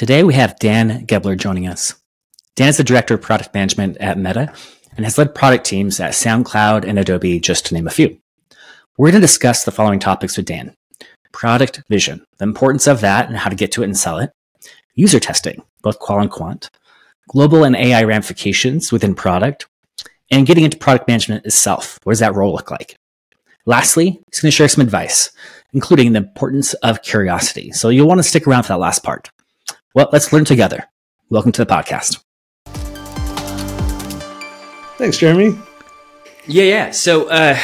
Today we have Dan Gebler joining us. Dan is the Director of Product Management at Meta and has led product teams at SoundCloud and Adobe, just to name a few. We're going to discuss the following topics with Dan product vision, the importance of that and how to get to it and sell it, user testing, both qual and quant, global and AI ramifications within product, and getting into product management itself. What does that role look like? Lastly, he's going to share some advice, including the importance of curiosity. So you'll want to stick around for that last part. Well, let's learn together. Welcome to the podcast. Thanks, Jeremy. Yeah, yeah. So, uh,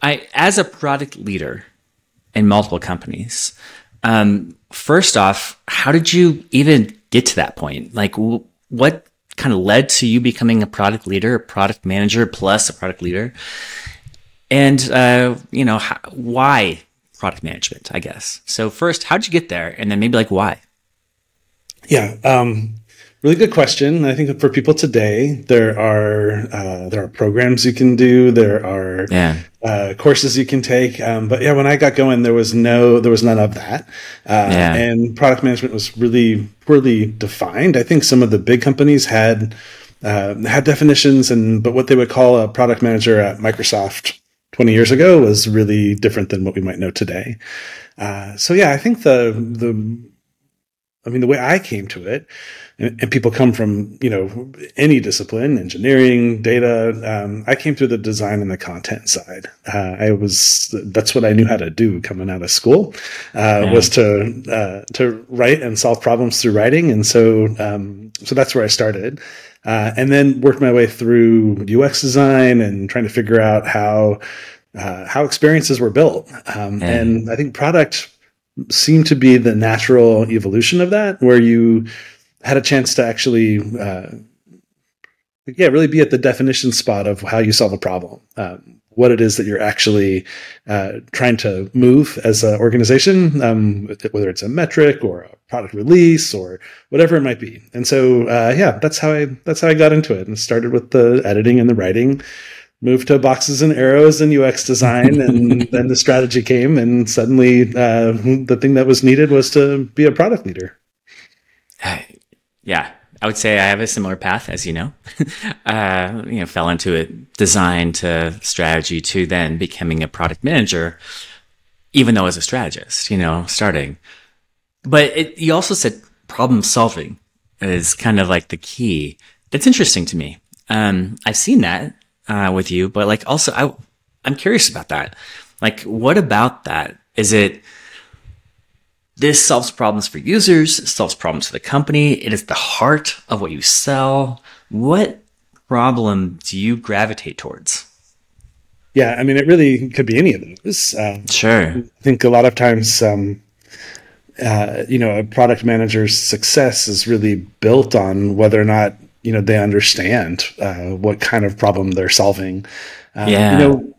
I, as a product leader in multiple companies, um, first off, how did you even get to that point? Like, w- what kind of led to you becoming a product leader, a product manager, plus a product leader? And, uh, you know, how, why product management, I guess. So, first, how did you get there? And then maybe like why? Yeah. Um, really good question. I think for people today, there are uh, there are programs you can do. There are yeah. uh, courses you can take. Um, but yeah, when I got going, there was no there was none of that, uh, yeah. and product management was really poorly defined. I think some of the big companies had uh, had definitions, and but what they would call a product manager at Microsoft 20 years ago was really different than what we might know today. Uh, so yeah, I think the the I mean, the way I came to it, and, and people come from, you know, any discipline, engineering, data. Um, I came through the design and the content side. Uh, I was, that's what I knew how to do coming out of school, uh, yeah. was to, uh, to write and solve problems through writing. And so, um, so that's where I started. Uh, and then worked my way through UX design and trying to figure out how, uh, how experiences were built. Um, yeah. And I think product seem to be the natural evolution of that, where you had a chance to actually, uh, yeah, really be at the definition spot of how you solve a problem. Um, what it is that you're actually uh, trying to move as an organization, um, whether it's a metric or a product release or whatever it might be. And so, uh, yeah, that's how I that's how I got into it and started with the editing and the writing moved to boxes and arrows and UX design, and then the strategy came, and suddenly uh, the thing that was needed was to be a product leader. Yeah, I would say I have a similar path, as you know. uh, you know, fell into it, design to strategy to then becoming a product manager, even though as a strategist, you know, starting. But it, you also said problem solving is kind of like the key. That's interesting to me. Um, I've seen that uh, with you, but like also I, I'm curious about that. Like, what about that? Is it this solves problems for users, solves problems for the company. It is the heart of what you sell. What problem do you gravitate towards? Yeah, I mean, it really could be any of those. Um, sure. I think a lot of times, um, uh, you know, a product manager's success is really built on whether or not you know they understand uh, what kind of problem they're solving. Uh, yeah. You know,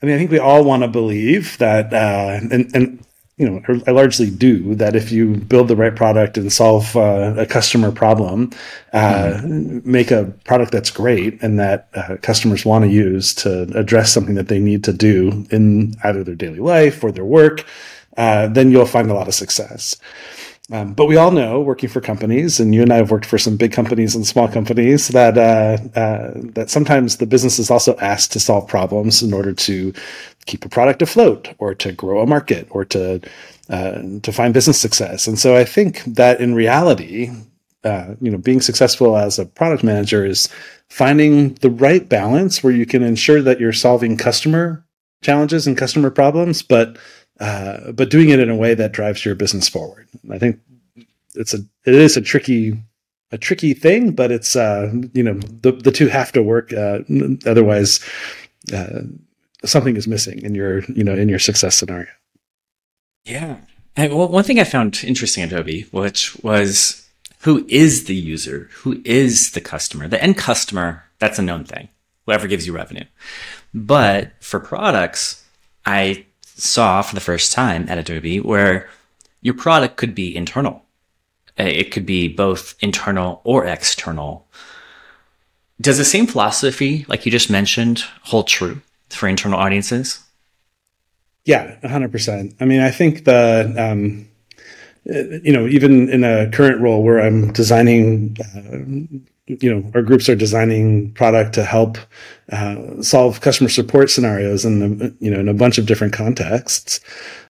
I mean, I think we all want to believe that, uh, and and you know, I largely do that. If you build the right product and solve uh, a customer problem, mm. make a product that's great and that uh, customers want to use to address something that they need to do in either their daily life or their work, uh, then you'll find a lot of success. Um, but we all know, working for companies, and you and I have worked for some big companies and small companies, that uh, uh, that sometimes the business is also asked to solve problems in order to keep a product afloat, or to grow a market, or to uh, to find business success. And so I think that in reality, uh, you know, being successful as a product manager is finding the right balance where you can ensure that you're solving customer challenges and customer problems, but uh, but doing it in a way that drives your business forward. I think it's a it is a tricky a tricky thing, but it's uh, you know the the two have to work. Uh, otherwise, uh, something is missing in your you know in your success scenario. Yeah. And well, one thing I found interesting, Adobe, which was who is the user, who is the customer, the end customer. That's a known thing. Whoever gives you revenue. But for products, I saw for the first time at Adobe where your product could be internal. Uh, it could be both internal or external. Does the same philosophy, like you just mentioned, hold true for internal audiences? Yeah, 100%. I mean, I think the, um, you know, even in a current role where I'm designing, uh, you know, our groups are designing product to help uh, solve customer support scenarios in you know in a bunch of different contexts.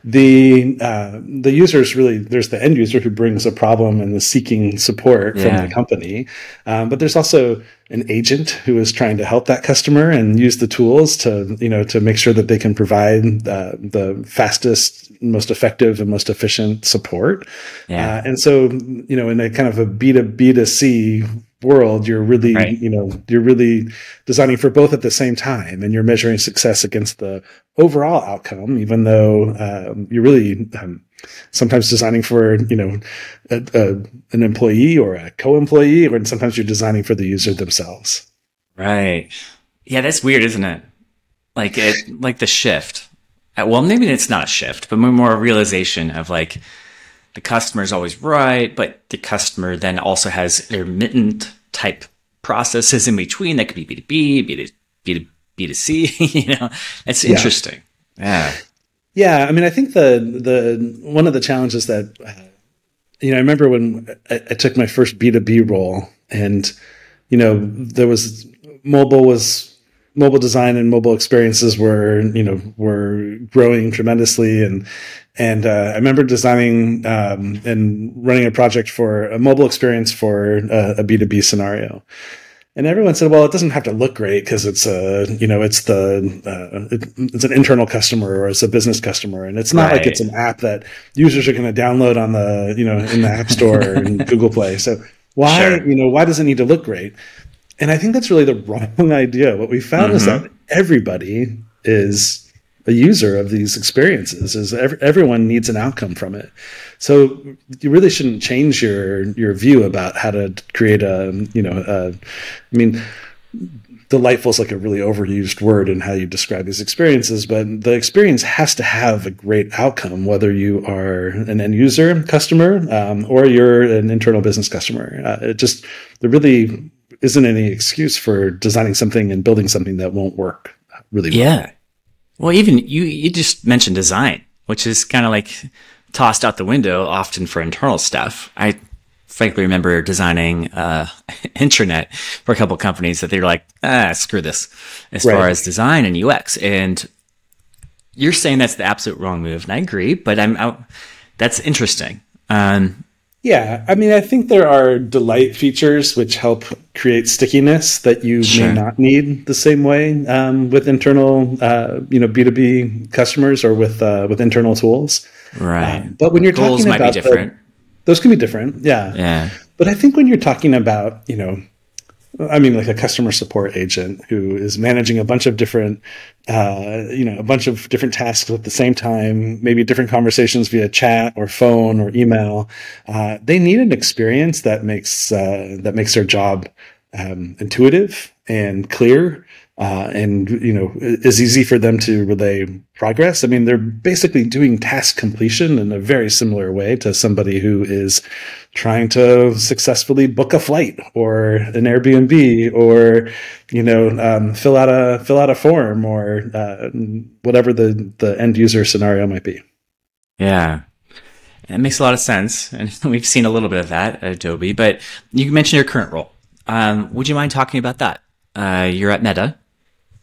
The uh, the users really there's the end user who brings a problem and is seeking support yeah. from the company, um, but there's also an agent who is trying to help that customer and use the tools to you know to make sure that they can provide uh, the fastest most effective and most efficient support yeah. Uh, and so you know in a kind of a b to b to c world you're really right. you know you're really designing for both at the same time and you're measuring success against the overall outcome even though um, you're really um, sometimes designing for you know a, a, an employee or a co-employee or sometimes you're designing for the user themselves. Right. Yeah that's weird isn't it? Like it like the shift. Uh, well maybe it's not a shift but more a realization of like the customer is always right, but the customer then also has intermittent type processes in between that could be B2B, B2, B2, B2C, you know, it's interesting. Yeah. Yeah. I mean, I think the, the, one of the challenges that, uh, you know, I remember when I, I took my first B2B role and, you know, there was mobile was mobile design and mobile experiences were you know were growing tremendously and and uh, I remember designing um, and running a project for a mobile experience for a B two B scenario. And everyone said, "Well, it doesn't have to look great because it's a, you know, it's the, uh, it, it's an internal customer or it's a business customer, and it's not right. like it's an app that users are going to download on the, you know, in the App Store and Google Play. So why, sure. you know, why does it need to look great? And I think that's really the wrong idea. What we found mm-hmm. is that everybody is a user of these experiences is every, everyone needs an outcome from it. So you really shouldn't change your your view about how to create a you know a, i mean delightful is like a really overused word in how you describe these experiences but the experience has to have a great outcome whether you are an end user customer um, or you're an internal business customer. Uh, it just there really isn't any excuse for designing something and building something that won't work really well. yeah well, even you, you just mentioned design, which is kind of like tossed out the window often for internal stuff. I frankly remember designing uh, intranet for a couple companies that they were like, ah, screw this, as right. far as design and UX. And you're saying that's the absolute wrong move, and I agree. But I'm, I, that's interesting. Um, yeah, I mean, I think there are delight features which help create stickiness that you sure. may not need the same way um, with internal, uh, you know, B two B customers or with uh, with internal tools. Right. Um, but when you're Goals talking about the, those can be different. Yeah. Yeah. But I think when you're talking about, you know, I mean, like a customer support agent who is managing a bunch of different, uh, you know, a bunch of different tasks at the same time, maybe different conversations via chat or phone or email. Uh, they need an experience that makes uh, that makes their job um, intuitive and clear uh, and you know is easy for them to relay progress. I mean, they're basically doing task completion in a very similar way to somebody who is trying to successfully book a flight or an Airbnb or you know um, fill out a fill out a form or uh, whatever the the end user scenario might be. Yeah. It makes a lot of sense, and we've seen a little bit of that at Adobe. But you mentioned your current role. Um, would you mind talking about that? Uh, you're at Meta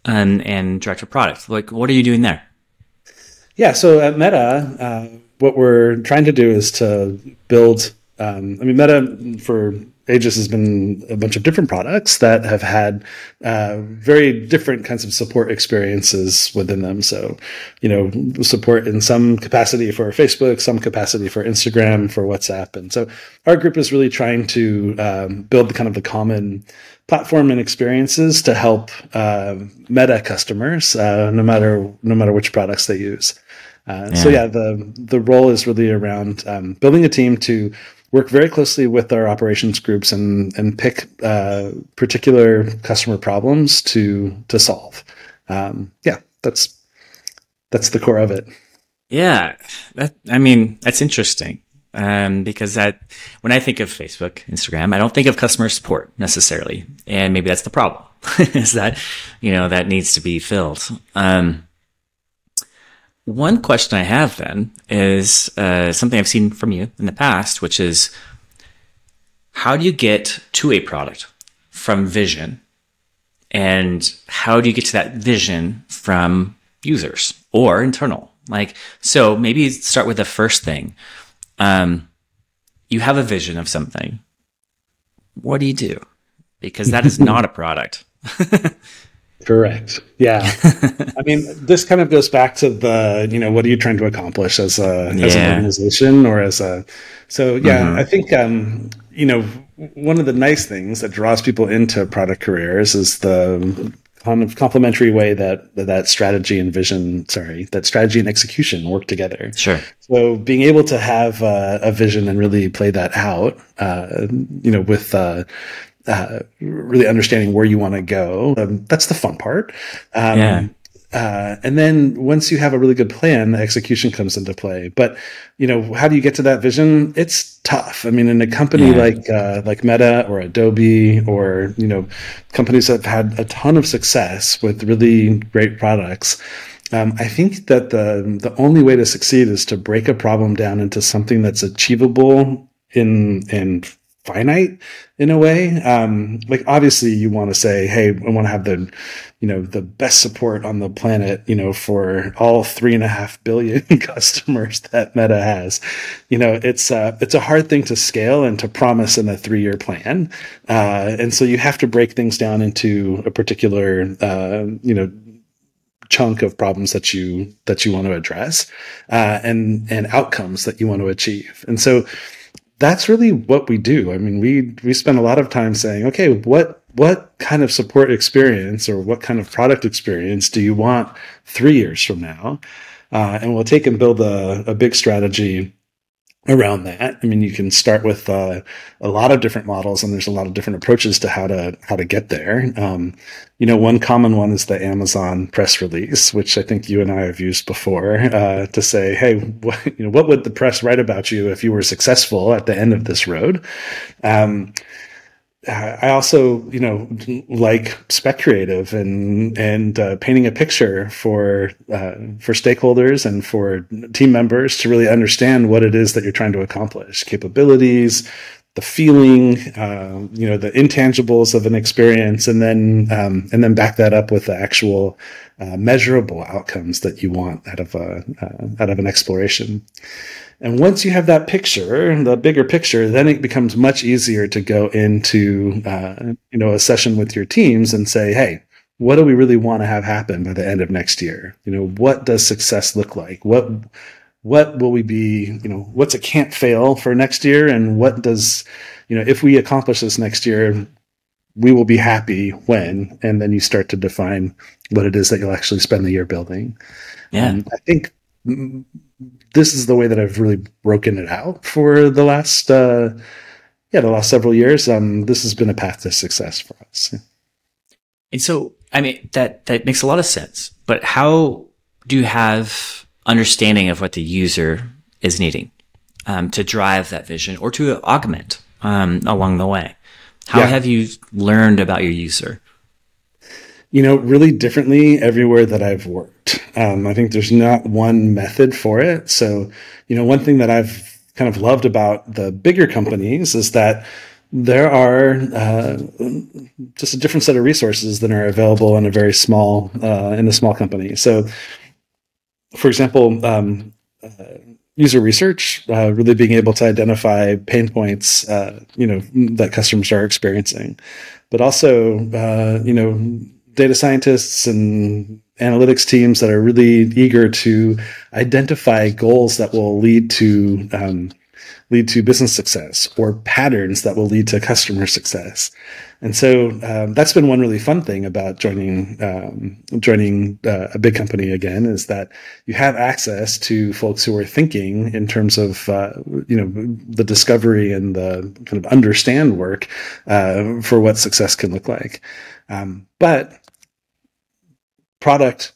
and, and director of product. Like, what are you doing there? Yeah, so at Meta, uh, what we're trying to do is to build. Um, I mean, Meta for ages has been a bunch of different products that have had uh, very different kinds of support experiences within them. So, you know, support in some capacity for Facebook, some capacity for Instagram, for WhatsApp, and so our group is really trying to um, build the kind of the common platform and experiences to help uh, Meta customers, uh, no matter no matter which products they use. Uh, yeah. So yeah, the the role is really around um, building a team to work very closely with our operations groups and and pick uh, particular customer problems to to solve. Um, yeah, that's that's the core of it. Yeah, that I mean that's interesting um, because that when I think of Facebook, Instagram, I don't think of customer support necessarily, and maybe that's the problem is that you know that needs to be filled. Um, one question I have then is uh, something I've seen from you in the past, which is how do you get to a product from vision? And how do you get to that vision from users or internal? Like, so maybe start with the first thing. Um, you have a vision of something. What do you do? Because that is not a product. Correct. Yeah. I mean, this kind of goes back to the, you know, what are you trying to accomplish as a yeah. as an organization or as a so yeah, mm-hmm. I think um, you know, one of the nice things that draws people into product careers is the kind of complementary way that that strategy and vision, sorry, that strategy and execution work together. Sure. So being able to have uh, a vision and really play that out, uh, you know, with uh, uh, really understanding where you want to go. Um, that's the fun part. Um, yeah. Uh, and then once you have a really good plan, the execution comes into play. But you know, how do you get to that vision? It's tough. I mean, in a company yeah. like uh, like Meta or Adobe or you know, companies that have had a ton of success with really great products. Um, I think that the the only way to succeed is to break a problem down into something that's achievable in in finite in a way. Um, like obviously you want to say, Hey, I want to have the, you know, the best support on the planet, you know, for all three and a half billion customers that Meta has. You know, it's, uh, it's a hard thing to scale and to promise in a three year plan. Uh, and so you have to break things down into a particular, uh, you know, chunk of problems that you that you want to address uh, and and outcomes that you want to achieve and so that's really what we do. I mean, we we spend a lot of time saying, okay, what what kind of support experience or what kind of product experience do you want three years from now? Uh, and we'll take and build a, a big strategy around that. I mean, you can start with uh, a lot of different models, and there's a lot of different approaches to how to how to get there. Um, you know, one common one is the Amazon press release, which I think you and I have used before uh, to say, "Hey, what, you know, what would the press write about you if you were successful at the end of this road?" Um, I also, you know, like spec creative and and uh, painting a picture for uh, for stakeholders and for team members to really understand what it is that you're trying to accomplish, capabilities, the feeling, uh, you know, the intangibles of an experience, and then um, and then back that up with the actual uh, measurable outcomes that you want out of a uh, out of an exploration. And once you have that picture, the bigger picture, then it becomes much easier to go into, uh, you know, a session with your teams and say, Hey, what do we really want to have happen by the end of next year? You know, what does success look like? What, what will we be, you know, what's a can't fail for next year? And what does, you know, if we accomplish this next year, we will be happy when, and then you start to define what it is that you'll actually spend the year building. Yeah. Um, I think this is the way that I've really broken it out for the last, uh, yeah, the last several years. Um, this has been a path to success for us. Yeah. And so, I mean, that, that makes a lot of sense, but how do you have understanding of what the user is needing, um, to drive that vision or to augment, um, along the way? How yeah. have you learned about your user? you know, really differently everywhere that I've worked. Um, I think there's not one method for it. So, you know, one thing that I've kind of loved about the bigger companies is that there are uh, just a different set of resources than are available in a very small uh, in a small company. So, for example, um, uh, user research, uh, really being able to identify pain points, uh, you know, that customers are experiencing, but also, uh, you know data scientists and analytics teams that are really eager to identify goals that will lead to um, lead to business success or patterns that will lead to customer success. And so um, that's been one really fun thing about joining um, joining uh, a big company again is that you have access to folks who are thinking in terms of uh, you know the discovery and the kind of understand work uh, for what success can look like. Um, but product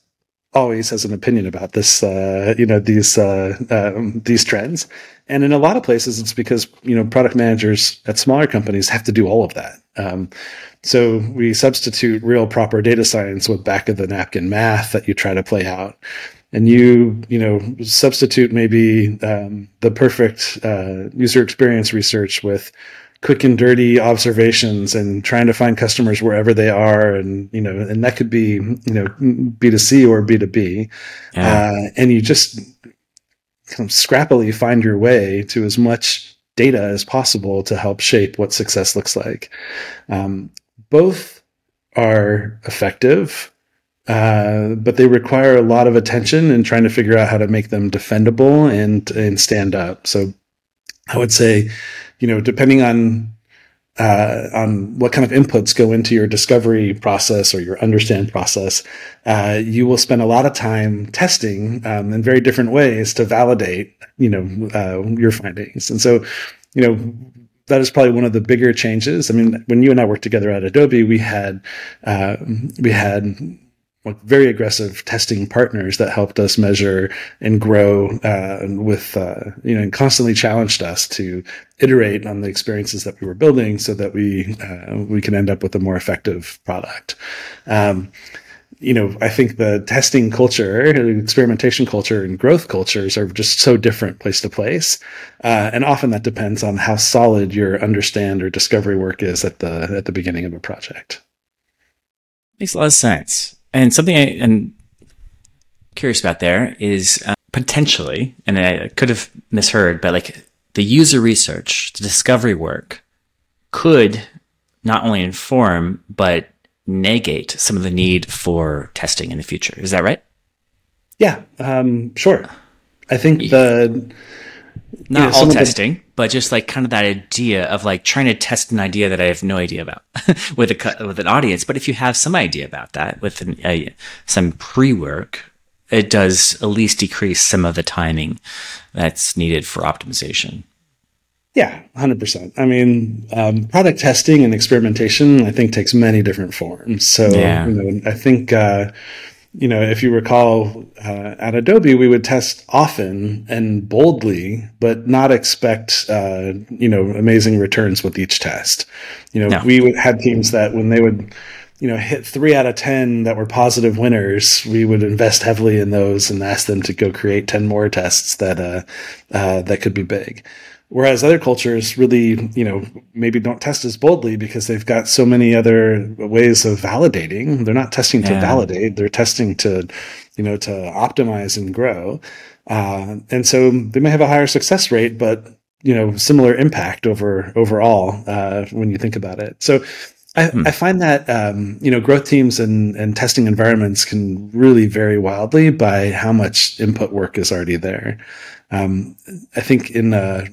always has an opinion about this, uh, you know, these uh, um, these trends. And in a lot of places, it's because you know product managers at smaller companies have to do all of that. Um, so we substitute real proper data science with back of the napkin math that you try to play out. and you you know substitute maybe um, the perfect uh, user experience research with quick and dirty observations and trying to find customers wherever they are and you know and that could be you know b2c or b2b yeah. uh, and you just kind of scrappily find your way to as much data as possible to help shape what success looks like. Um, both are effective uh, but they require a lot of attention and trying to figure out how to make them defendable and and stand up. So i would say you know, depending on uh, on what kind of inputs go into your discovery process or your understand process, uh, you will spend a lot of time testing um, in very different ways to validate, you know, uh, your findings. And so, you know, that is probably one of the bigger changes. I mean, when you and I worked together at Adobe, we had uh, we had like very aggressive testing partners that helped us measure and grow uh, with uh, you know and constantly challenged us to iterate on the experiences that we were building so that we uh, we can end up with a more effective product. Um, you know, I think the testing culture, experimentation culture, and growth cultures are just so different place to place, uh, and often that depends on how solid your understand or discovery work is at the at the beginning of a project. Makes a lot of sense. And something I am curious about there is uh, potentially, and I could have misheard, but like the user research, the discovery work could not only inform, but negate some of the need for testing in the future. Is that right? Yeah, um, sure. I think the not all testing, the, but just like kind of that idea of like trying to test an idea that I have no idea about with a with an audience. But if you have some idea about that with an, a, some pre work, it does at least decrease some of the timing that's needed for optimization. Yeah, hundred percent. I mean, um, product testing and experimentation, I think, takes many different forms. So, yeah. you know, I think. Uh, you know, if you recall, uh, at Adobe, we would test often and boldly, but not expect, uh, you know, amazing returns with each test. You know, no. we had teams that when they would, you know, hit three out of 10 that were positive winners, we would invest heavily in those and ask them to go create 10 more tests that, uh, uh that could be big. Whereas other cultures really, you know, maybe don't test as boldly because they've got so many other ways of validating. They're not testing to yeah. validate; they're testing to, you know, to optimize and grow. Uh, and so they may have a higher success rate, but you know, similar impact over overall uh, when you think about it. So. I, hmm. I find that um, you know growth teams and, and testing environments can really vary wildly by how much input work is already there. Um, I think in uh,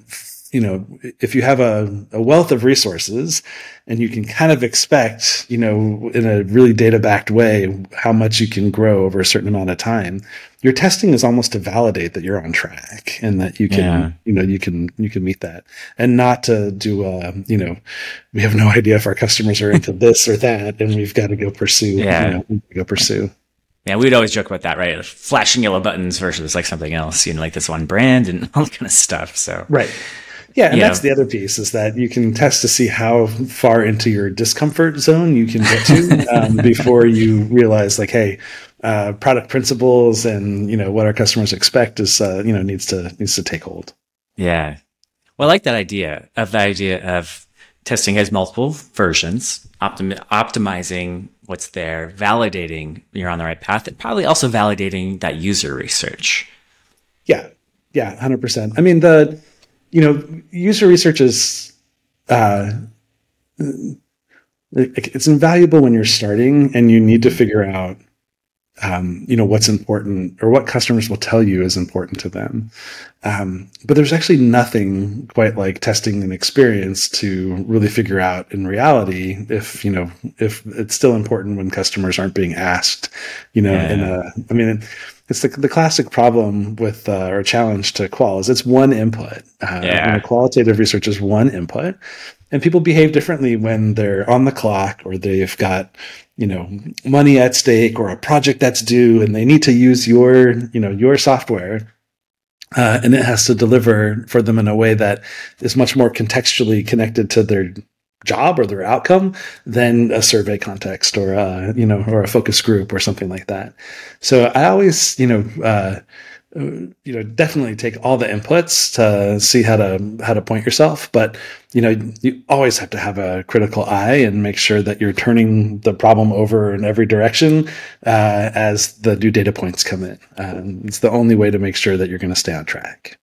you know, if you have a, a, wealth of resources and you can kind of expect, you know, in a really data backed way, how much you can grow over a certain amount of time, your testing is almost to validate that you're on track and that you can, yeah. you know, you can, you can meet that and not to do, uh, you know, we have no idea if our customers are into this or that and we've got to go pursue, yeah. You know, go pursue. Yeah, we'd always joke about that, right? Flashing yellow buttons versus like something else, you know, like this one brand and all that kind of stuff. So, right. Yeah, and that's know. the other piece is that you can test to see how far into your discomfort zone you can get to um, before you realize, like, hey, uh, product principles and you know what our customers expect is uh, you know needs to needs to take hold. Yeah, well, I like that idea of the idea of testing has multiple versions, optim- optimizing what's there, validating you're on the right path, and probably also validating that user research. Yeah, yeah, hundred percent. I mean the you know, user research is uh, it's invaluable when you're starting and you need to figure out um, you know what's important or what customers will tell you is important to them um, but there's actually nothing quite like testing an experience to really figure out in reality if you know if it's still important when customers aren't being asked you know yeah. in a i mean it's the, the classic problem with uh, or challenge to qual is it's one input. Uh, yeah. qualitative research is one input, and people behave differently when they're on the clock or they've got you know money at stake or a project that's due, and they need to use your you know your software. Uh, and it has to deliver for them in a way that is much more contextually connected to their job or their outcome than a survey context or a, you know or a focus group or something like that so i always you know uh, you know definitely take all the inputs to see how to how to point yourself but you know you always have to have a critical eye and make sure that you're turning the problem over in every direction uh, as the new data points come in um, it's the only way to make sure that you're going to stay on track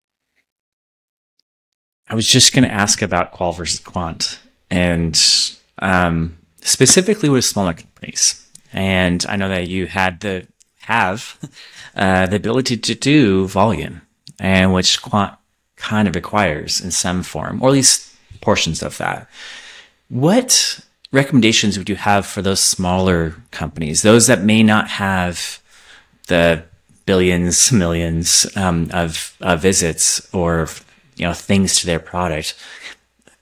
i was just going to ask about qual versus quant and um, specifically with smaller companies. And I know that you had the have uh, the ability to do volume, and which quant kind of requires in some form, or at least portions of that. What recommendations would you have for those smaller companies, those that may not have the billions, millions um, of, of visits or you know things to their product?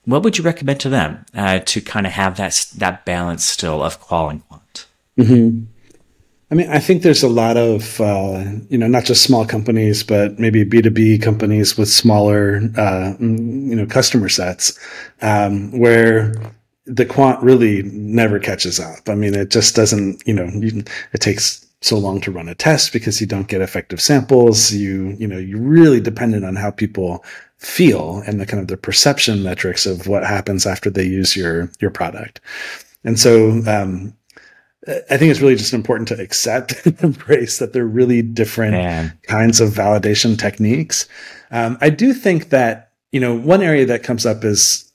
what would you recommend to them uh, to kind of have that that balance still of qual and quant? Mm-hmm. I mean, I think there's a lot of uh, you know not just small companies, but maybe B two B companies with smaller uh, you know customer sets um, where the quant really never catches up. I mean, it just doesn't. You know, you, it takes so long to run a test because you don't get effective samples. You you know you're really dependent on how people feel and the kind of the perception metrics of what happens after they use your your product. And so um, I think it's really just important to accept and embrace that they're really different Man. kinds of validation techniques. Um, I do think that you know one area that comes up is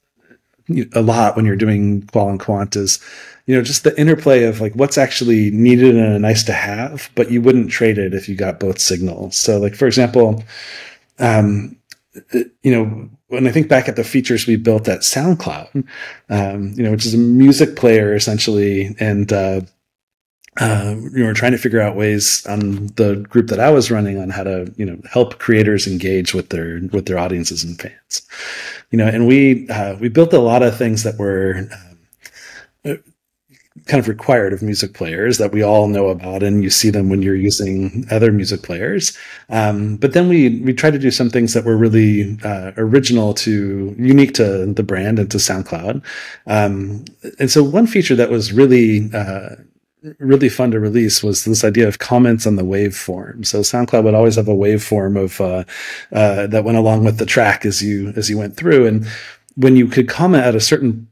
a lot when you're doing qual and quant is you know just the interplay of like what's actually needed and a nice to have, but you wouldn't trade it if you got both signals. So like for example. Um, you know, when I think back at the features we built at SoundCloud, um, you know, which is a music player essentially, and uh, uh, you know, we're trying to figure out ways on the group that I was running on how to, you know, help creators engage with their with their audiences and fans. You know, and we uh, we built a lot of things that were um, kind of required of music players that we all know about and you see them when you're using other music players um, but then we we try to do some things that were really uh, original to unique to the brand and to soundcloud um, and so one feature that was really uh, really fun to release was this idea of comments on the waveform. So SoundCloud would always have a waveform of uh, uh, that went along with the track as you as you went through, and when you could comment at a certain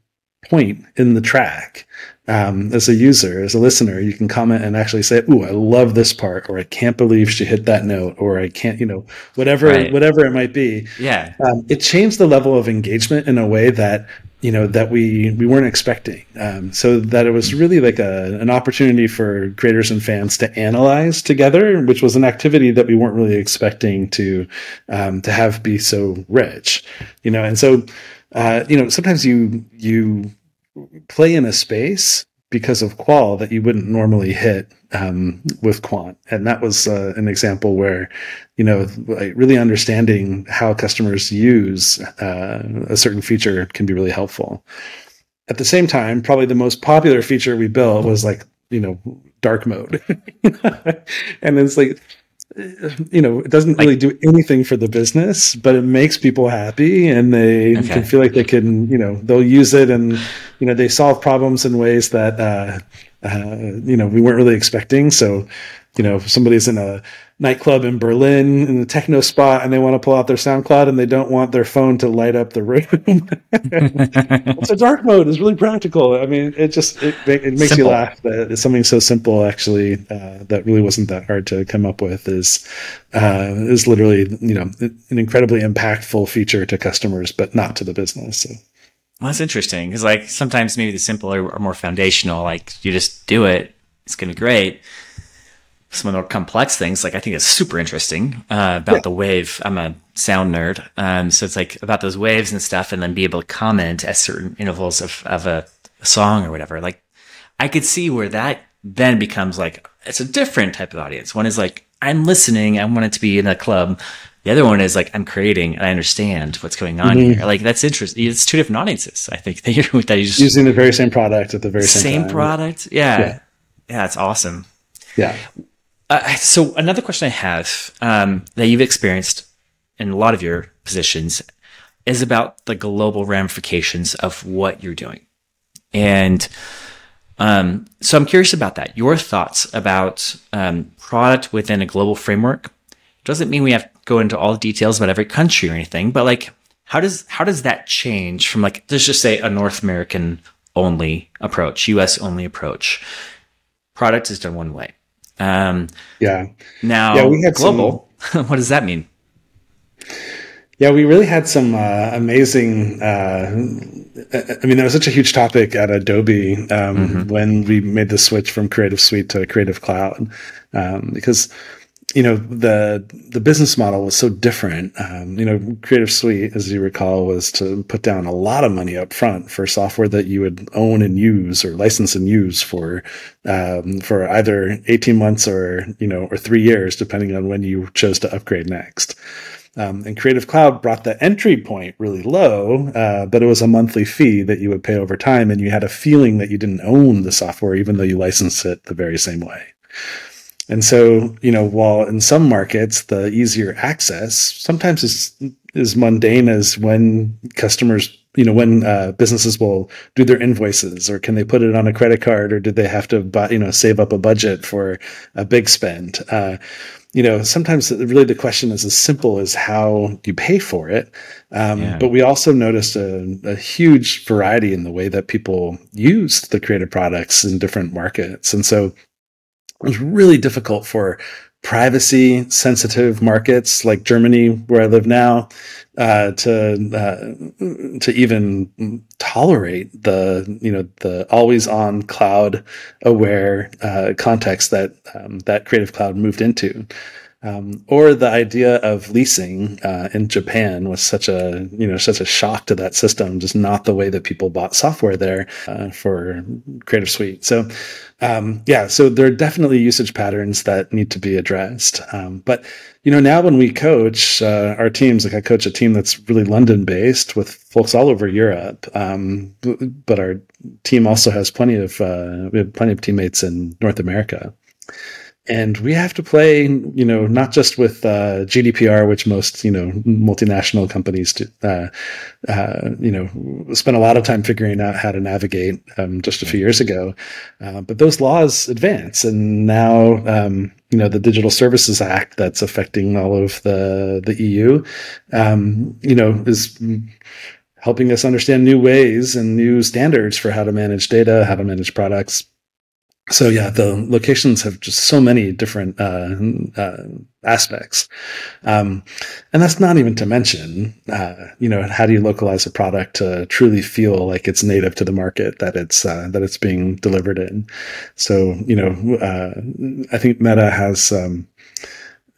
point in the track, um, as a user, as a listener, you can comment and actually say, "Ooh, I love this part," or "I can't believe she hit that note," or "I can't," you know, whatever, right. whatever it might be. Yeah, um, it changed the level of engagement in a way that you know that we we weren't expecting. Um, so that it was really like a an opportunity for creators and fans to analyze together, which was an activity that we weren't really expecting to um, to have be so rich. You know, and so uh, you know sometimes you you play in a space because of qual that you wouldn't normally hit um, with quant. And that was uh, an example where you know really understanding how customers use uh, a certain feature can be really helpful. At the same time probably the most popular feature we built was like you know dark mode. And it's like you know, it doesn't really do anything for the business, but it makes people happy and they okay. can feel like they can, you know, they'll use it and, you know, they solve problems in ways that, uh, uh, you know, we weren't really expecting. So, you know, if somebody's in a nightclub in Berlin in the techno spot and they want to pull out their SoundCloud and they don't want their phone to light up the room. so dark mode is really practical. I mean, it just it, it makes simple. you laugh that it's something so simple actually uh, that really wasn't that hard to come up with is uh, is literally you know an incredibly impactful feature to customers, but not to the business. So. Well, that's interesting because like sometimes maybe the simpler or more foundational, like you just do it, it's gonna be great some of the more complex things. Like I think it's super interesting uh, about yeah. the wave. I'm a sound nerd, um, so it's like about those waves and stuff, and then be able to comment at certain intervals of of a, a song or whatever. Like I could see where that then becomes like it's a different type of audience. One is like I'm listening, I want it to be in a club. The other one is like I'm creating and I understand what's going on mm-hmm. here. Like that's interesting. It's two different audiences. I think that you're, that you just using the very same product at the very same, same product. Yeah. yeah, yeah, it's awesome. Yeah. Uh, so another question I have um, that you've experienced in a lot of your positions is about the global ramifications of what you're doing. And um, so I'm curious about that. Your thoughts about um, product within a global framework. Doesn't mean we have to go into all the details about every country or anything, but like, how does how does that change from like let's just say a North American only approach, U.S. only approach? Product is done one way. Um, yeah. Now, yeah, we had global. Some, what does that mean? Yeah, we really had some uh, amazing. Uh, I mean, that was such a huge topic at Adobe um, mm-hmm. when we made the switch from Creative Suite to Creative Cloud, um, because you know the the business model was so different. Um, you know, Creative Suite, as you recall, was to put down a lot of money up front for software that you would own and use or license and use for um, for either eighteen months or you know or three years, depending on when you chose to upgrade next. Um, and Creative Cloud brought the entry point really low, uh, but it was a monthly fee that you would pay over time, and you had a feeling that you didn't own the software, even though you licensed it the very same way. And so, you know, while in some markets the easier access sometimes is is mundane as when customers, you know, when uh, businesses will do their invoices, or can they put it on a credit card, or did they have to, buy, you know, save up a budget for a big spend? Uh, you know, sometimes really the question is as simple as how you pay for it. Um, yeah. But we also noticed a, a, huge variety in the way that people used the creative products in different markets. And so it was really difficult for privacy sensitive markets like Germany, where I live now, uh, to uh, to even tolerate the you know the always on cloud aware uh, context that um, that Creative Cloud moved into. Um, or the idea of leasing uh, in Japan was such a you know such a shock to that system, just not the way that people bought software there uh, for Creative Suite. So um, yeah, so there are definitely usage patterns that need to be addressed. Um, but you know now when we coach uh, our teams, like I coach a team that's really London based with folks all over Europe, um, but our team also has plenty of uh, we have plenty of teammates in North America and we have to play, you know, not just with uh, GDPR, which most, you know, multinational companies, do, uh, uh, you know, spent a lot of time figuring out how to navigate um, just a few years ago. Uh, but those laws advance, and now, um, you know, the Digital Services Act that's affecting all of the the EU, um, you know, is helping us understand new ways and new standards for how to manage data, how to manage products so yeah, the locations have just so many different uh, uh, aspects, um, and that's not even to mention, uh, you know, how do you localize a product to truly feel like it's native to the market that it's uh, that it's being delivered in? So you know, uh, I think Meta has um,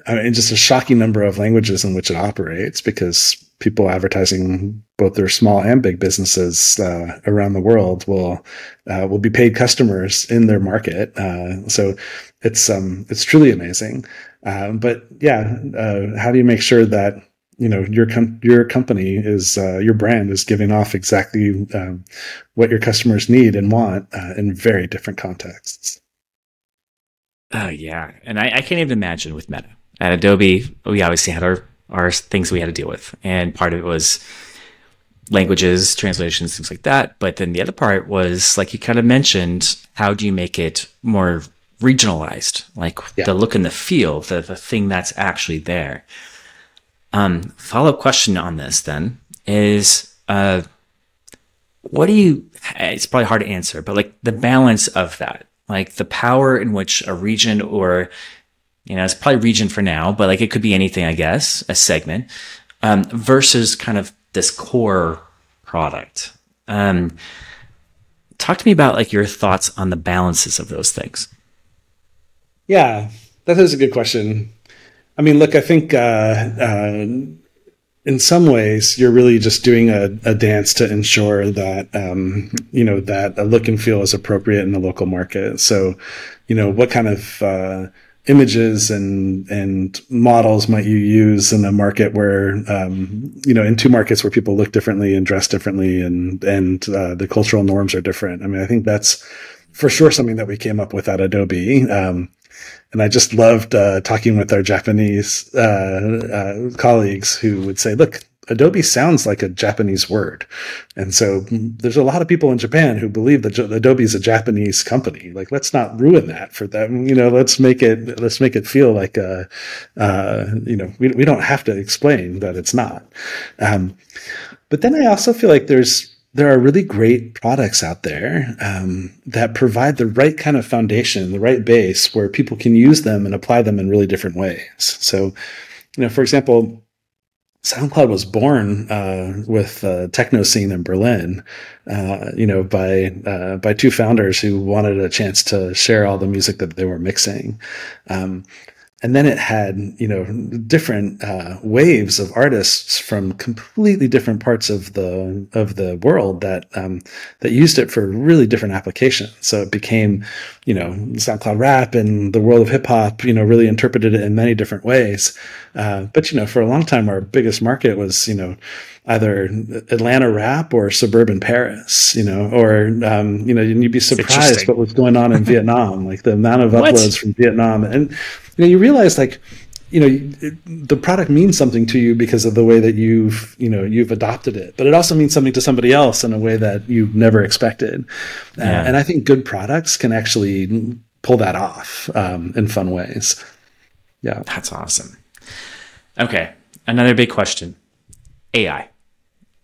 I mean, just a shocking number of languages in which it operates because people advertising both their small and big businesses uh, around the world will uh, will be paid customers in their market. Uh, so it's um, it's truly amazing. Uh, but yeah, uh, how do you make sure that you know your com- your company is uh, your brand is giving off exactly um, what your customers need and want in very different contexts? Oh yeah, and I, I can't even imagine with Meta at Adobe. We obviously had our are things we had to deal with. And part of it was languages, translations, things like that. But then the other part was, like you kind of mentioned, how do you make it more regionalized? Like yeah. the look and the feel, the, the thing that's actually there. Um, follow up question on this then is, uh, what do you, it's probably hard to answer, but like the balance of that, like the power in which a region or you know, it's probably region for now, but like it could be anything, I guess, a segment, um, versus kind of this core product. Um, talk to me about like your thoughts on the balances of those things. Yeah, that is a good question. I mean, look, I think uh, uh, in some ways you're really just doing a, a dance to ensure that um, you know that a look and feel is appropriate in the local market. So, you know, what kind of uh, images and and models might you use in a market where um, you know in two markets where people look differently and dress differently and and uh, the cultural norms are different. I mean i think that's for sure something that we came up with at adobe. Um, and I just loved uh, talking with our Japanese uh, uh, colleagues who would say, "Look, Adobe sounds like a Japanese word. And so there's a lot of people in Japan who believe that Adobe is a Japanese company. Like, let's not ruin that for them. You know, let's make it, let's make it feel like, a, uh, you know, we, we don't have to explain that it's not. Um, but then I also feel like there's, there are really great products out there um, that provide the right kind of foundation, the right base where people can use them and apply them in really different ways. So, you know, for example, SoundCloud was born uh, with the techno scene in Berlin, uh, you know, by uh, by two founders who wanted a chance to share all the music that they were mixing. Um, and then it had you know different uh, waves of artists from completely different parts of the of the world that um, that used it for really different applications. So it became you know SoundCloud rap and the world of hip hop you know really interpreted it in many different ways. Uh, but you know for a long time our biggest market was you know either Atlanta rap or suburban Paris, you know, or um, you know, and you'd be surprised what was going on in Vietnam, like the amount of uploads from Vietnam, and you know, you realize like you know the product means something to you because of the way that you've you know you've adopted it. But it also means something to somebody else in a way that you never expected. Uh, yeah. uh, and i think good products can actually pull that off um, in fun ways. Yeah. That's awesome. Okay another big question. Ai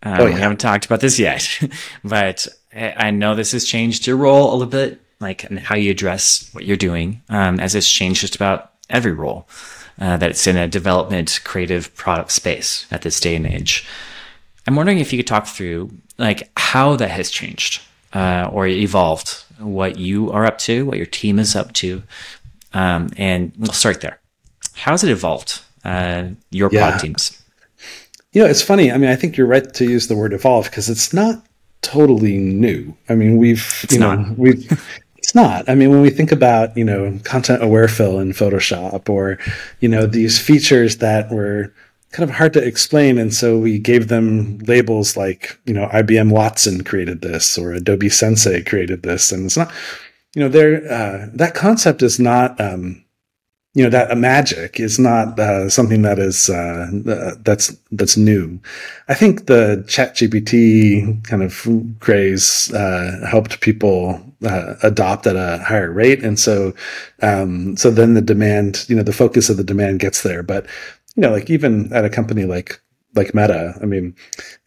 um, oh, yeah. We haven't talked about this yet, but I know this has changed your role a little bit, like and how you address what you're doing, um, as it's changed just about every role uh, that it's in a development, creative product space at this day and age. I'm wondering if you could talk through like how that has changed uh, or evolved, what you are up to, what your team is up to, um, and we'll start there. How has it evolved? Uh, your yeah. product teams. You know, it's funny. I mean, I think you're right to use the word evolve because it's not totally new. I mean, we've it's you know not. we've not. I mean, when we think about you know content aware fill in Photoshop or you know these features that were kind of hard to explain, and so we gave them labels like you know IBM Watson created this or Adobe Sensei created this, and it's not. You know, there uh, that concept is not. Um, you know that magic is not uh, something that is uh, that's that's new. I think the Chat GPT kind of craze uh, helped people uh, adopt at a higher rate, and so um, so then the demand, you know, the focus of the demand gets there. But you know, like even at a company like like Meta. I mean,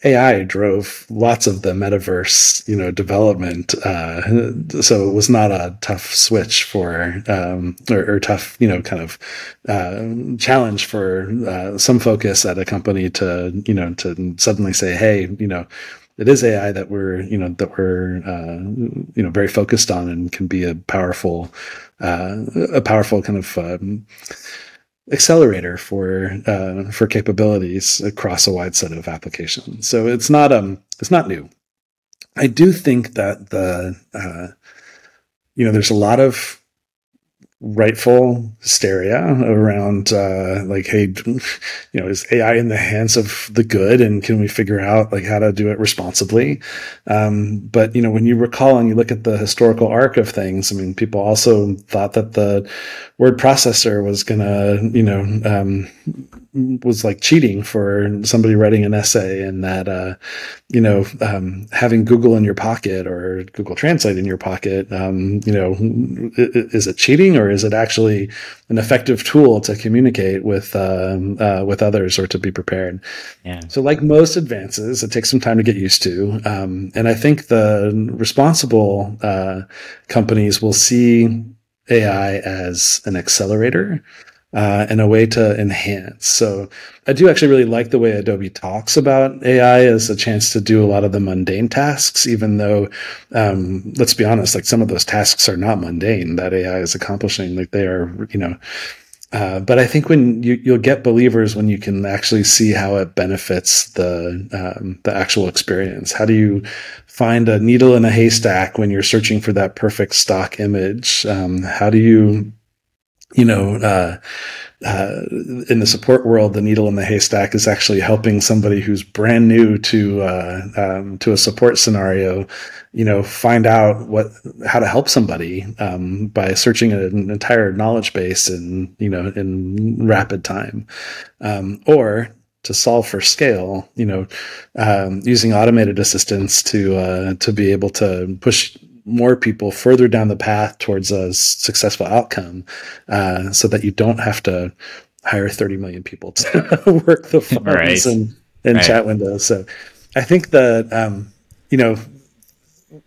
AI drove lots of the metaverse, you know, development. Uh, so it was not a tough switch for, um, or, or, tough, you know, kind of uh, challenge for uh, some focus at a company to, you know, to suddenly say, hey, you know, it is AI that we're, you know, that we're, uh, you know, very focused on and can be a powerful, uh, a powerful kind of. Um, accelerator for uh, for capabilities across a wide set of applications. So it's not um it's not new. I do think that the uh, you know there's a lot of rightful hysteria around uh, like hey you know is ai in the hands of the good and can we figure out like how to do it responsibly? Um, but you know when you recall and you look at the historical arc of things i mean people also thought that the word processor was gonna you know um, was like cheating for somebody writing an essay and that uh, you know um, having google in your pocket or google translate in your pocket um, you know is it cheating or is it actually an effective tool to communicate with um, uh, with others or to be prepared yeah. so like most advances it takes some time to get used to um, and i think the responsible uh, companies will see ai as an accelerator uh, and a way to enhance. So I do actually really like the way Adobe talks about AI as a chance to do a lot of the mundane tasks, even though, um, let's be honest, like some of those tasks are not mundane that AI is accomplishing. Like they are, you know, uh, but I think when you, you'll get believers when you can actually see how it benefits the um, the actual experience. How do you find a needle in a haystack when you're searching for that perfect stock image? Um, how do you you know, uh, uh, in the support world, the needle in the haystack is actually helping somebody who's brand new to uh, um, to a support scenario, you know, find out what how to help somebody um, by searching an entire knowledge base in you know in rapid time, um, or to solve for scale, you know, um, using automated assistance to uh, to be able to push more people further down the path towards a successful outcome, uh, so that you don't have to hire 30 million people to work the forms right. and, and right. chat windows. So I think that, um, you know,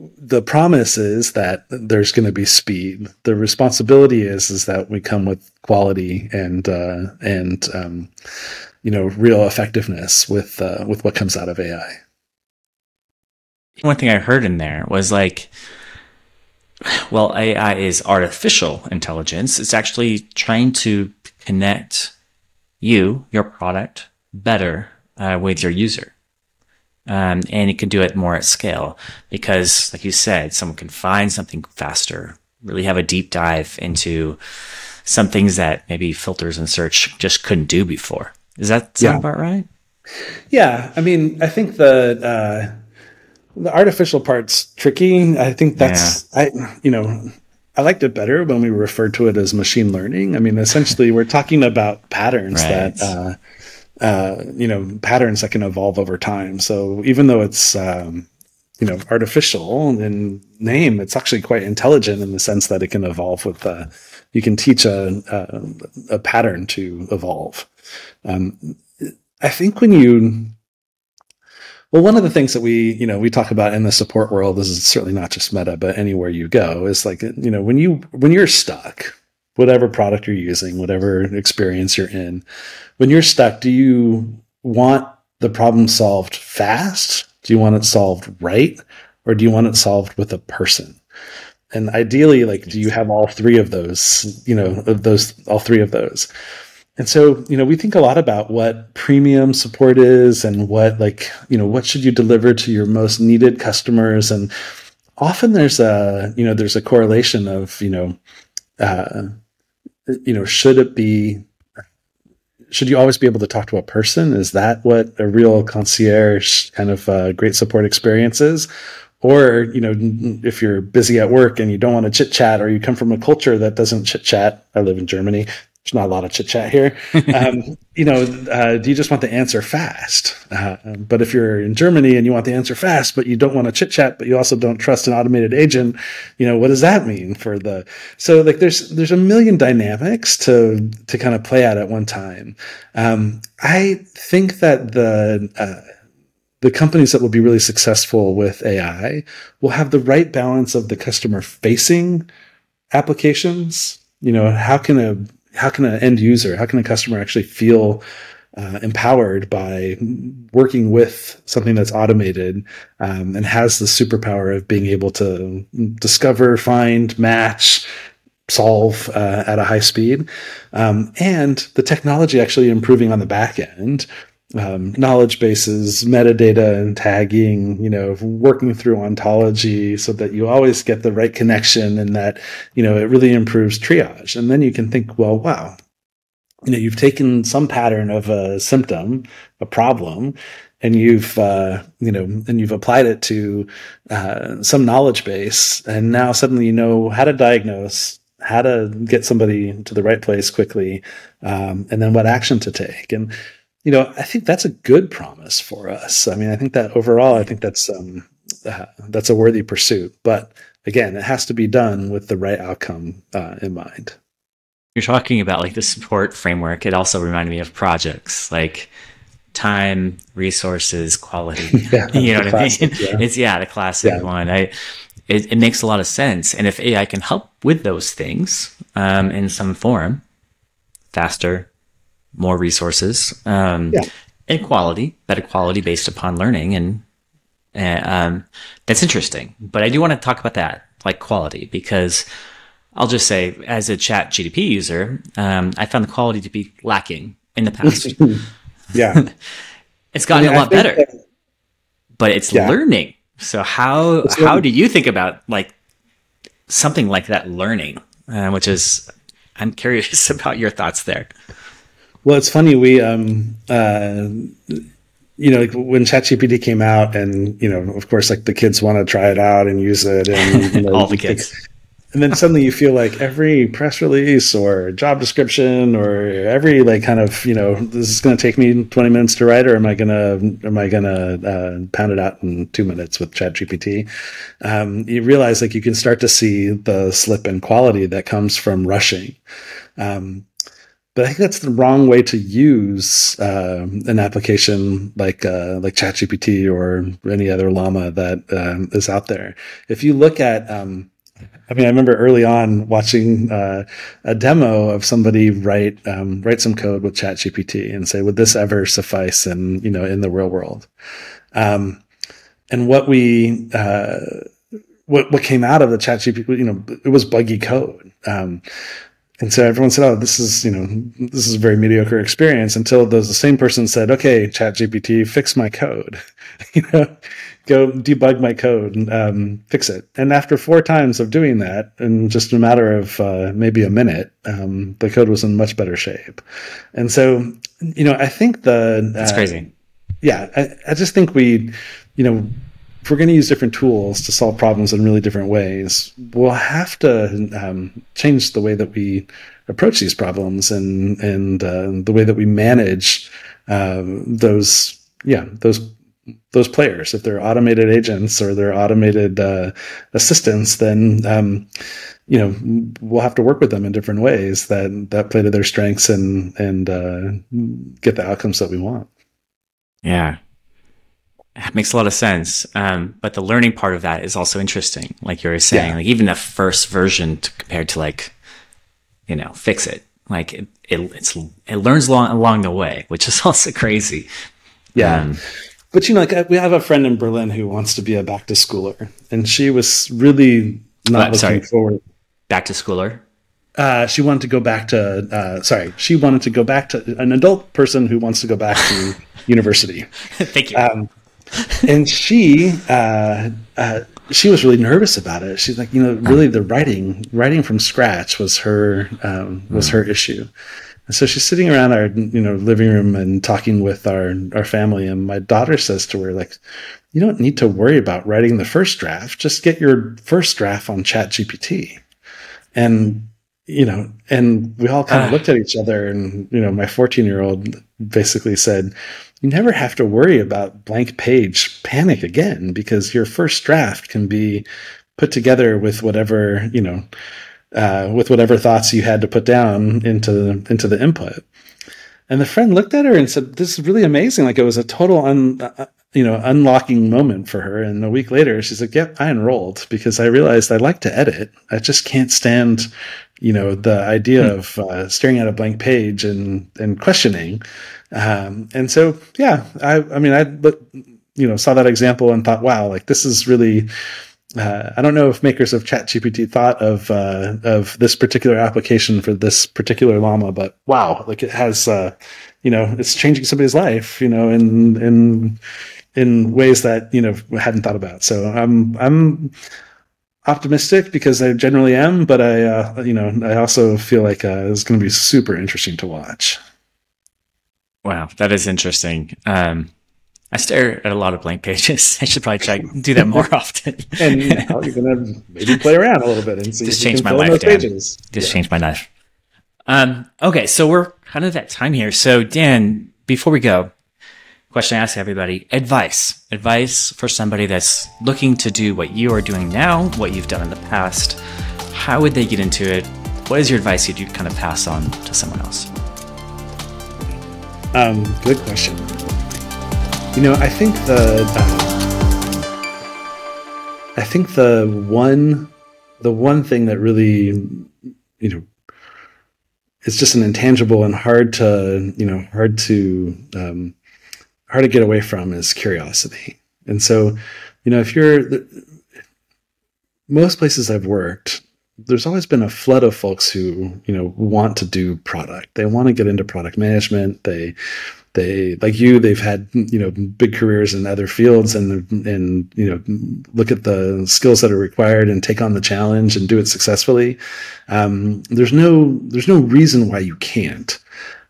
the promise is that there's going to be speed. The responsibility is is that we come with quality and uh, and um, you know real effectiveness with uh, with what comes out of AI. One thing I heard in there was like, well, AI is artificial intelligence. It's actually trying to connect you, your product, better uh, with your user. Um, and it can do it more at scale because, like you said, someone can find something faster, really have a deep dive into some things that maybe filters and search just couldn't do before. Is that sound yeah. about right? Yeah, I mean, I think the uh, the artificial part's tricky. I think that's yeah. I you know I liked it better when we referred to it as machine learning. I mean, essentially, we're talking about patterns right. that. Uh, uh, you know, patterns that can evolve over time. So even though it's, um, you know, artificial in name, it's actually quite intelligent in the sense that it can evolve with, uh, you can teach a, a, a pattern to evolve. Um, I think when you, well, one of the things that we, you know, we talk about in the support world this is certainly not just meta, but anywhere you go is like, you know, when you, when you're stuck, whatever product you're using, whatever experience you're in, when you're stuck, do you want the problem solved fast? Do you want it solved right? Or do you want it solved with a person? And ideally, like, do you have all three of those, you know, of those, all three of those? And so, you know, we think a lot about what premium support is and what, like, you know, what should you deliver to your most needed customers? And often there's a, you know, there's a correlation of, you know, uh, you know, should it be should you always be able to talk to a person? Is that what a real concierge kind of uh, great support experience is? Or, you know, if you're busy at work and you don't want to chit chat or you come from a culture that doesn't chit chat, I live in Germany there's not a lot of chit chat here. Um, you know, uh, do you just want the answer fast? Uh, but if you're in Germany and you want the answer fast, but you don't want to chit chat, but you also don't trust an automated agent, you know, what does that mean for the? So like, there's there's a million dynamics to to kind of play out at one time. Um, I think that the uh, the companies that will be really successful with AI will have the right balance of the customer facing applications. You know, how can a how can an end user, how can a customer actually feel uh, empowered by working with something that's automated um, and has the superpower of being able to discover, find, match, solve uh, at a high speed, um, and the technology actually improving on the back end um, knowledge bases, metadata and tagging, you know, working through ontology so that you always get the right connection and that, you know, it really improves triage. And then you can think, well, wow, you know, you've taken some pattern of a symptom, a problem, and you've, uh, you know, and you've applied it to uh, some knowledge base. And now suddenly you know how to diagnose, how to get somebody to the right place quickly, um, and then what action to take. And, you know, I think that's a good promise for us. I mean, I think that overall, I think that's um, uh, that's a worthy pursuit. But again, it has to be done with the right outcome uh, in mind. You're talking about like the support framework. It also reminded me of projects like time, resources, quality. yeah, you know what classic, I mean? Yeah. It's yeah, the classic yeah. one. I it, it, makes a lot of sense. And if AI can help with those things um, in some form, faster, more resources, um, yeah. and quality, better quality based upon learning. And, uh, um, that's interesting. But I do want to talk about that, like quality, because I'll just say, as a chat GPT user, um, I found the quality to be lacking in the past. yeah. it's gotten I mean, a lot better, that, but it's yeah. learning. So how, it's how learning. do you think about like something like that learning, uh, which is, I'm curious about your thoughts there. Well, it's funny. We, um, uh, you know, like when ChatGPT came out, and you know, of course, like the kids want to try it out and use it, and you know, all the kids. and then suddenly you feel like every press release or job description or every like kind of you know this is going to take me 20 minutes to write or am i going to am i going to uh, pound it out in two minutes with chat gpt um, you realize like you can start to see the slip in quality that comes from rushing um, but I think that's the wrong way to use uh, an application like uh, like ChatGPT or any other Llama that uh, is out there. If you look at um, I mean, I remember early on watching uh, a demo of somebody write um, write some code with ChatGPT and say, "Would this ever suffice in you know in the real world?" Um, and what we uh, what what came out of the ChatGPT, you know, it was buggy code. Um, and so everyone said, "Oh, this is you know this is a very mediocre experience." Until the same person said, "Okay, ChatGPT, fix my code." you know, go debug my code and um, fix it. And after four times of doing that, in just a matter of uh, maybe a minute, um, the code was in much better shape. And so, you know, I think the that's uh, crazy. Yeah, I, I just think we, you know, if we're going to use different tools to solve problems in really different ways, we'll have to um, change the way that we approach these problems and and uh, the way that we manage uh, those yeah those those players. If they're automated agents or they're automated uh, assistants, then um, you know we'll have to work with them in different ways that that play to their strengths and and uh, get the outcomes that we want. Yeah, it makes a lot of sense. Um, but the learning part of that is also interesting. Like you were saying, yeah. like even the first version to, compared to like you know fix it. Like it, it, it's it learns along along the way, which is also crazy. Yeah. Um, but you know, like we have a friend in Berlin who wants to be a back to schooler, and she was really not looking sorry. forward. Back to schooler. Uh, she wanted to go back to. Uh, sorry, she wanted to go back to an adult person who wants to go back to university. Thank you. Um, and she uh, uh, she was really nervous about it. She's like, you know, really the writing writing from scratch was her um, was mm. her issue. And so she's sitting around our, you know, living room and talking with our, our family. And my daughter says to her, like, you don't need to worry about writing the first draft. Just get your first draft on chat GPT. And, you know, and we all kind of uh. looked at each other and, you know, my 14 year old basically said, you never have to worry about blank page panic again because your first draft can be put together with whatever, you know, uh, with whatever thoughts you had to put down into the, into the input. And the friend looked at her and said, "This is really amazing! Like it was a total un, uh, you know, unlocking moment for her." And a week later, she's like, "Yep, I enrolled because I realized I like to edit. I just can't stand, you know, the idea hmm. of uh, staring at a blank page and and questioning." Um, and so, yeah, I, I mean, I, you know, saw that example and thought, "Wow, like this is really." uh, I don't know if makers of ChatGPT thought of uh, of this particular application for this particular llama, but wow, like it has, uh, you know, it's changing somebody's life, you know, and in in ways that you know hadn't thought about. So I'm I'm optimistic because I generally am, but I uh, you know I also feel like uh, it's going to be super interesting to watch. Wow, that is interesting. Um, I stare at a lot of blank pages. I should probably try do that more often. and you know, you're gonna maybe play around a little bit and see. Just change my life, Dan. Pages. Just yeah. change my life. Um, okay, so we're kind of at time here. So Dan, before we go, question I ask everybody: advice, advice for somebody that's looking to do what you are doing now, what you've done in the past. How would they get into it? What is your advice you'd kind of pass on to someone else? Um, good question. You know, I think the I think the one the one thing that really you know it's just an intangible and hard to you know hard to um, hard to get away from is curiosity. And so, you know, if you're most places I've worked, there's always been a flood of folks who you know want to do product. They want to get into product management. They they like you they've had you know big careers in other fields and and you know look at the skills that are required and take on the challenge and do it successfully um, there's no there's no reason why you can't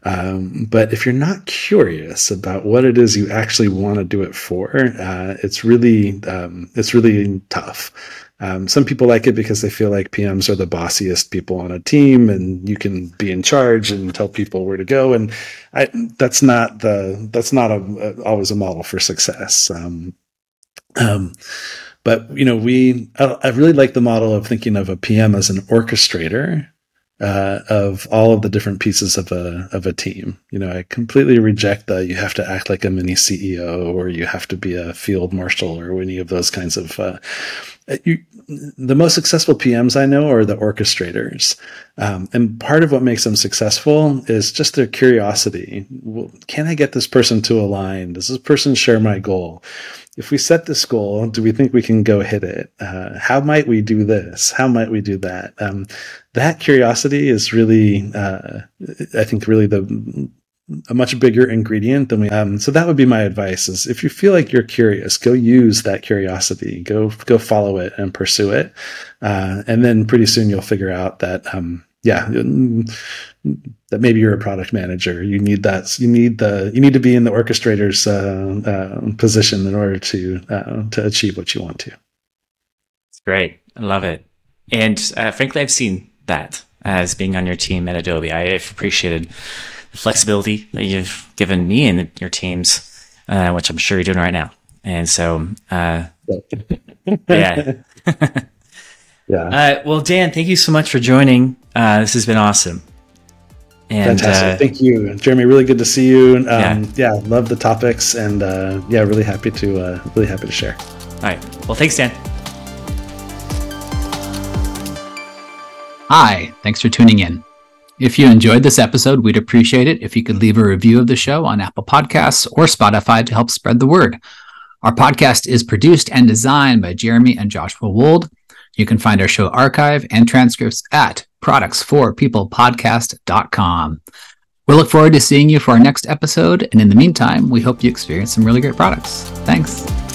um, but if you're not curious about what it is you actually want to do it for uh, it's really um, it's really tough Um, some people like it because they feel like PMs are the bossiest people on a team, and you can be in charge and tell people where to go. And I, that's not the that's not a, a, always a model for success. Um, um, but you know, we I, I really like the model of thinking of a PM as an orchestrator uh, of all of the different pieces of a of a team. You know, I completely reject that you have to act like a mini CEO or you have to be a field marshal or any of those kinds of. Uh, you, the most successful PMs I know are the orchestrators, um, and part of what makes them successful is just their curiosity. Well, can I get this person to align? Does this person share my goal? If we set this goal, do we think we can go hit it? Uh, how might we do this? How might we do that? Um, that curiosity is really, uh, I think, really the a much bigger ingredient than we. Um, so that would be my advice: is if you feel like you're curious, go use that curiosity, go go follow it and pursue it, uh, and then pretty soon you'll figure out that. Um, yeah, that maybe you're a product manager. You need that. You need the. You need to be in the orchestrator's uh, uh, position in order to uh, to achieve what you want to. It's great. I love it. And uh, frankly, I've seen that as being on your team at Adobe. I've appreciated the flexibility that you've given me and your teams, uh, which I'm sure you're doing right now. And so, uh, yeah. yeah. well, Dan, thank you so much for joining. This has been awesome. And, Fantastic. Uh, Thank you, Jeremy. Really good to see you. Um, yeah. yeah, love the topics, and uh, yeah, really happy to uh, really happy to share. All right. Well, thanks, Dan. Hi. Thanks for tuning in. If you enjoyed this episode, we'd appreciate it if you could leave a review of the show on Apple Podcasts or Spotify to help spread the word. Our podcast is produced and designed by Jeremy and Joshua Wold. You can find our show archive and transcripts at products4peoplepodcast.com. We look forward to seeing you for our next episode. And in the meantime, we hope you experience some really great products. Thanks.